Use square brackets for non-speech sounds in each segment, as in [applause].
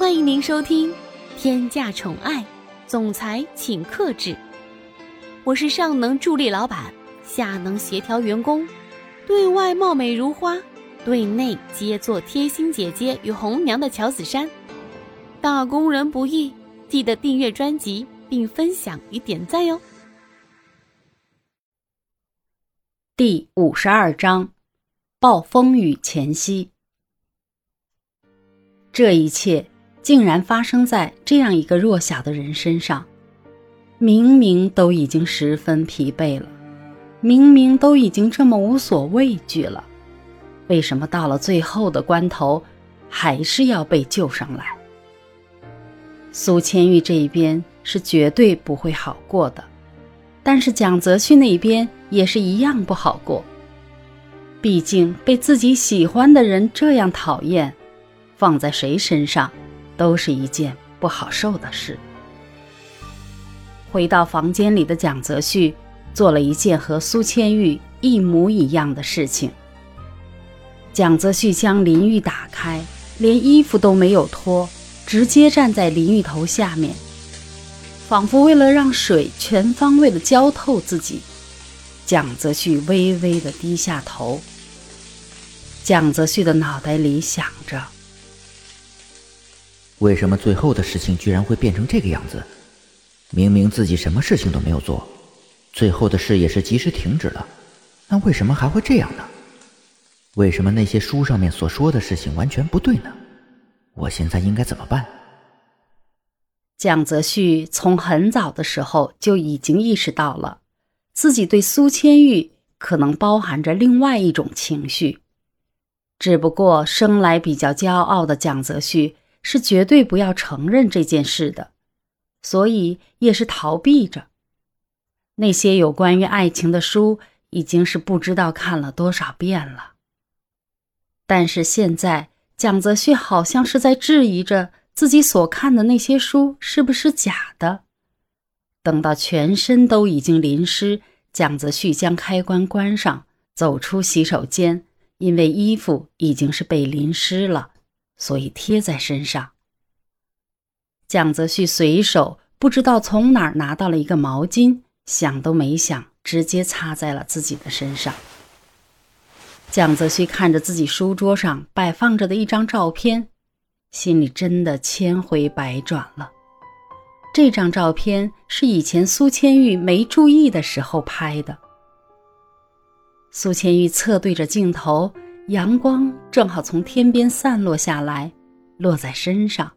欢迎您收听《天价宠爱总裁请克制》，我是上能助力老板，下能协调员工，对外貌美如花，对内皆做贴心姐姐与红娘的乔子珊。打工人不易，记得订阅专辑并分享与点赞哟。第五十二章，暴风雨前夕。这一切竟然发生在这样一个弱小的人身上，明明都已经十分疲惫了，明明都已经这么无所畏惧了，为什么到了最后的关头，还是要被救上来？苏千玉这一边是绝对不会好过的，但是蒋泽旭那边也是一样不好过。毕竟被自己喜欢的人这样讨厌，放在谁身上都是一件不好受的事。回到房间里的蒋泽旭做了一件和苏千玉一模一样的事情。蒋泽旭将淋浴打开，连衣服都没有脱。直接站在淋浴头下面，仿佛为了让水全方位的浇透自己，蒋泽旭微微的低下头。蒋泽旭的脑袋里想着：为什么最后的事情居然会变成这个样子？明明自己什么事情都没有做，最后的事也是及时停止了，那为什么还会这样呢？为什么那些书上面所说的事情完全不对呢？我现在应该怎么办？蒋泽旭从很早的时候就已经意识到了，自己对苏千玉可能包含着另外一种情绪，只不过生来比较骄傲的蒋泽旭是绝对不要承认这件事的，所以也是逃避着。那些有关于爱情的书已经是不知道看了多少遍了，但是现在。蒋泽旭好像是在质疑着自己所看的那些书是不是假的。等到全身都已经淋湿，蒋泽旭将开关关上，走出洗手间，因为衣服已经是被淋湿了，所以贴在身上。蒋泽旭随手不知道从哪儿拿到了一个毛巾，想都没想，直接擦在了自己的身上。蒋泽旭看着自己书桌上摆放着的一张照片，心里真的千回百转了。这张照片是以前苏千玉没注意的时候拍的。苏千玉侧对着镜头，阳光正好从天边散落下来，落在身上，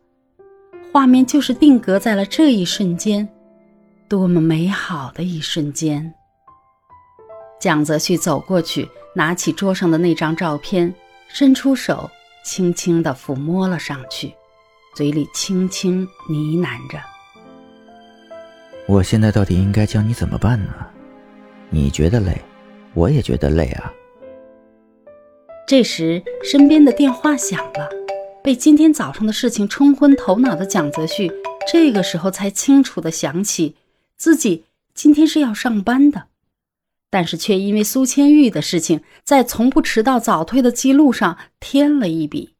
画面就是定格在了这一瞬间，多么美好的一瞬间！蒋泽旭走过去。拿起桌上的那张照片，伸出手，轻轻地抚摸了上去，嘴里轻轻呢喃着：“我现在到底应该教你怎么办呢？你觉得累，我也觉得累啊。”这时，身边的电话响了，被今天早上的事情冲昏头脑的蒋泽旭，这个时候才清楚地想起自己今天是要上班的。但是却因为苏千玉的事情，在从不迟到早退的记录上添了一笔。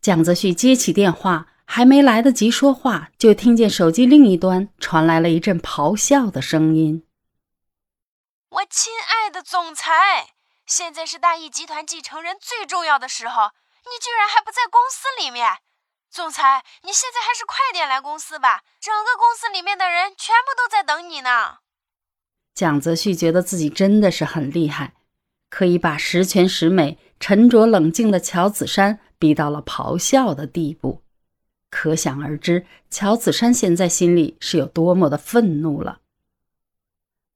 蒋泽旭接起电话，还没来得及说话，就听见手机另一端传来了一阵咆哮的声音：“我亲爱的总裁，现在是大义集团继承人最重要的时候，你居然还不在公司里面！总裁，你现在还是快点来公司吧，整个公司里面的人全部都在等你呢。”蒋泽旭觉得自己真的是很厉害，可以把十全十美、沉着冷静的乔子珊逼到了咆哮的地步，可想而知，乔子珊现在心里是有多么的愤怒了。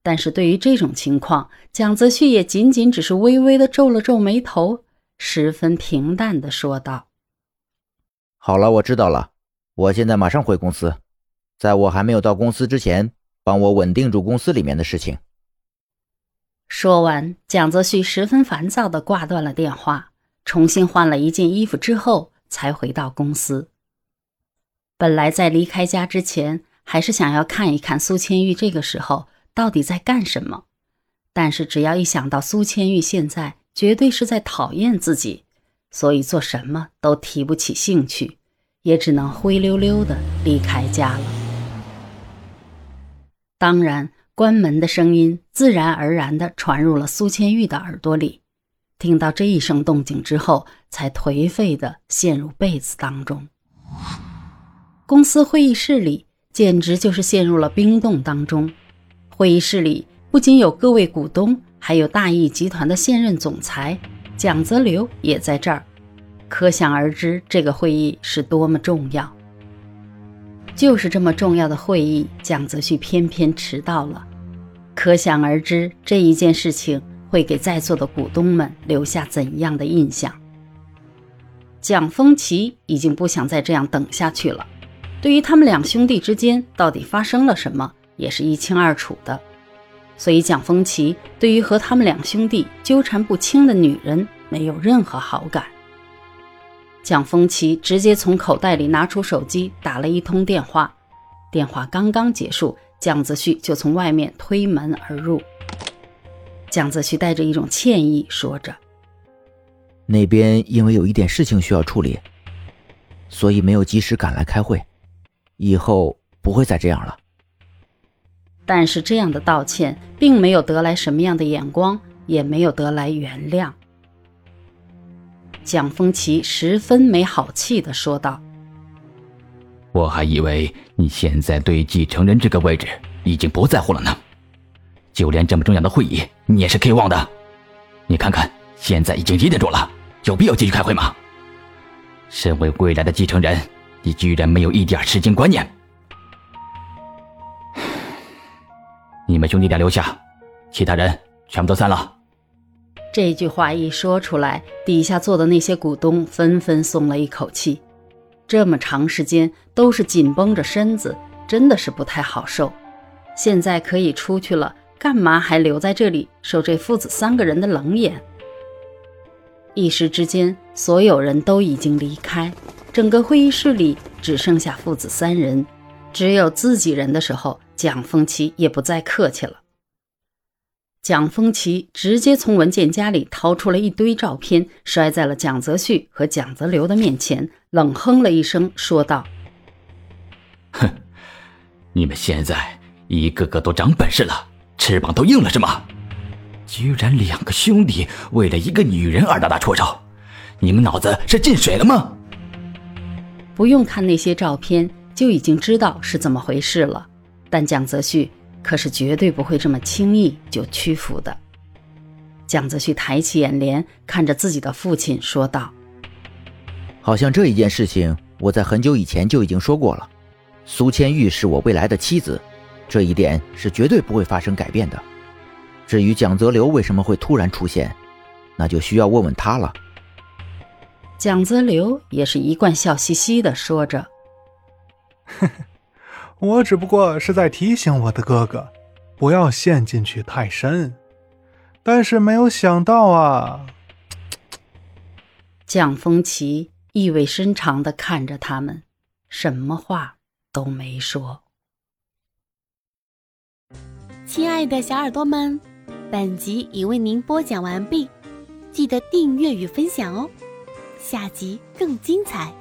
但是对于这种情况，蒋泽旭也仅仅只是微微的皱了皱眉头，十分平淡的说道：“好了，我知道了，我现在马上回公司，在我还没有到公司之前。”帮我稳定住公司里面的事情。说完，蒋泽旭十分烦躁的挂断了电话，重新换了一件衣服之后，才回到公司。本来在离开家之前，还是想要看一看苏千玉这个时候到底在干什么，但是只要一想到苏千玉现在绝对是在讨厌自己，所以做什么都提不起兴趣，也只能灰溜溜的离开家了。当然，关门的声音自然而然的传入了苏千玉的耳朵里。听到这一声动静之后，才颓废的陷入被子当中。公司会议室里简直就是陷入了冰冻当中。会议室里不仅有各位股东，还有大益集团的现任总裁蒋泽流也在这儿，可想而知这个会议是多么重要。就是这么重要的会议，蒋泽旭偏偏迟到了，可想而知这一件事情。会给在座的股东们留下怎样的印象？蒋风奇已经不想再这样等下去了。对于他们两兄弟之间到底发生了什么，也是一清二楚的。所以蒋风奇对于和他们两兄弟纠缠不清的女人没有任何好感。蒋风奇直接从口袋里拿出手机打了一通电话，电话刚刚结束，蒋子旭就从外面推门而入。蒋子旭带着一种歉意说着：“那边因为有一点事情需要处理，所以没有及时赶来开会，以后不会再这样了。”但是这样的道歉并没有得来什么样的眼光，也没有得来原谅。蒋风奇十分没好气的说道：“我还以为你现在对继承人这个位置已经不在乎了呢。”就连这么重要的会议，你也是可以忘的。你看看，现在已经几点钟了，有必要继续开会吗？身为未来的继承人，你居然没有一点时间观念。们兄弟俩留下，其他人全部都散了。这句话一说出来，底下坐的那些股东纷纷松了一口气。这么长时间都是紧绷着身子，真的是不太好受。现在可以出去了。干嘛还留在这里受这父子三个人的冷眼？一时之间，所有人都已经离开，整个会议室里只剩下父子三人。只有自己人的时候，蒋风奇也不再客气了。蒋风奇直接从文件夹里掏出了一堆照片，摔在了蒋泽旭和蒋泽流的面前，冷哼了一声，说道：“哼，你们现在一个个都长本事了。”翅膀都硬了是吗？居然两个兄弟为了一个女人而大打出手，你们脑子是进水了吗？不用看那些照片，就已经知道是怎么回事了。但蒋泽旭可是绝对不会这么轻易就屈服的。蒋泽旭抬起眼帘，看着自己的父亲说道：“好像这一件事情，我在很久以前就已经说过了。苏千玉是我未来的妻子。”这一点是绝对不会发生改变的。至于蒋泽流为什么会突然出现，那就需要问问他了。蒋泽流也是一贯笑嘻嘻的说着：“ [laughs] 我只不过是在提醒我的哥哥，不要陷进去太深。但是没有想到啊！”蒋风奇意味深长的看着他们，什么话都没说。亲爱的小耳朵们，本集已为您播讲完毕，记得订阅与分享哦，下集更精彩。